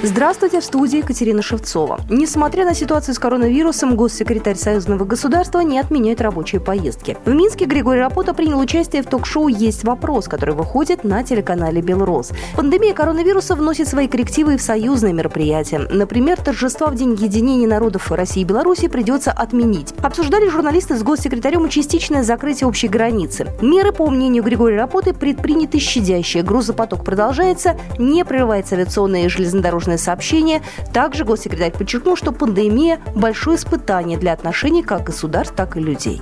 Здравствуйте, в студии Екатерина Шевцова. Несмотря на ситуацию с коронавирусом, госсекретарь Союзного государства не отменяет рабочие поездки. В Минске Григорий Рапота принял участие в ток-шоу «Есть вопрос», который выходит на телеканале «Белрос». Пандемия коронавируса вносит свои коррективы и в союзные мероприятия. Например, торжества в День единения народов России и Беларуси придется отменить. Обсуждали журналисты с госсекретарем частичное закрытие общей границы. Меры, по мнению Григория Рапоты, предприняты щадящие. Грузопоток продолжается, не прерывается авиационная и железнодорожная дорожное сообщение. Также госсекретарь подчеркнул, что пандемия – большое испытание для отношений как государств, так и людей.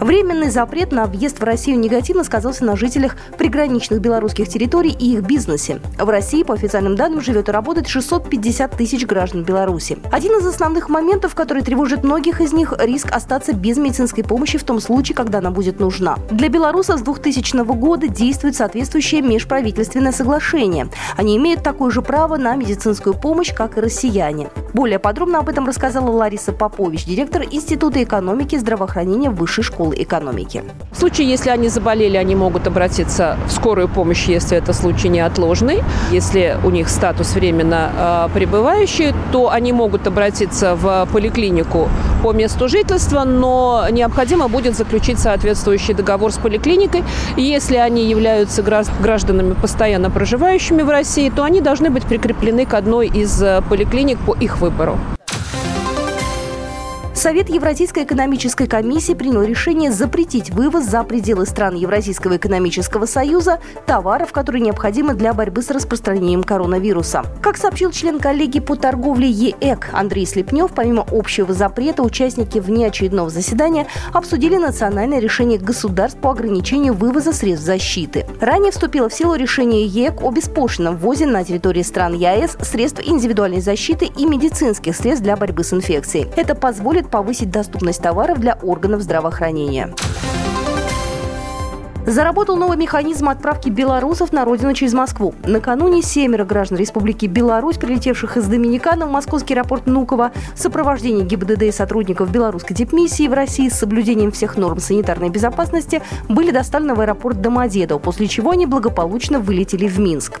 Временный запрет на въезд в Россию негативно сказался на жителях приграничных белорусских территорий и их бизнесе. В России, по официальным данным, живет и работает 650 тысяч граждан Беларуси. Один из основных моментов, который тревожит многих из них – риск остаться без медицинской помощи в том случае, когда она будет нужна. Для белорусов с 2000 года действует соответствующее межправительственное соглашение. Они имеют такое же право на медицинскую помощь, как и россияне. Более подробно об этом рассказала Лариса Попович, директор Института экономики и здравоохранения Высшей школы школы экономики. В случае, если они заболели, они могут обратиться в скорую помощь, если это случай неотложный. Если у них статус временно э, пребывающий, то они могут обратиться в поликлинику по месту жительства, но необходимо будет заключить соответствующий договор с поликлиникой. Если они являются гражданами, постоянно проживающими в России, то они должны быть прикреплены к одной из э, поликлиник по их выбору. Совет Евразийской экономической комиссии принял решение запретить вывоз за пределы стран Евразийского экономического союза товаров, которые необходимы для борьбы с распространением коронавируса. Как сообщил член коллегии по торговле ЕЭК Андрей Слепнев, помимо общего запрета, участники внеочередного заседания обсудили национальное решение государств по ограничению вывоза средств защиты. Ранее вступило в силу решение ЕЭК о беспошлином ввозе на территории стран ЕАЭС средств индивидуальной защиты и медицинских средств для борьбы с инфекцией. Это позволит повысить доступность товаров для органов здравоохранения. Заработал новый механизм отправки белорусов на родину через Москву. Накануне семеро граждан Республики Беларусь, прилетевших из Доминикана в московский аэропорт Нуково, в сопровождении ГИБДД и сотрудников белорусской дипмиссии в России с соблюдением всех норм санитарной безопасности, были доставлены в аэропорт Домодедово, после чего они благополучно вылетели в Минск.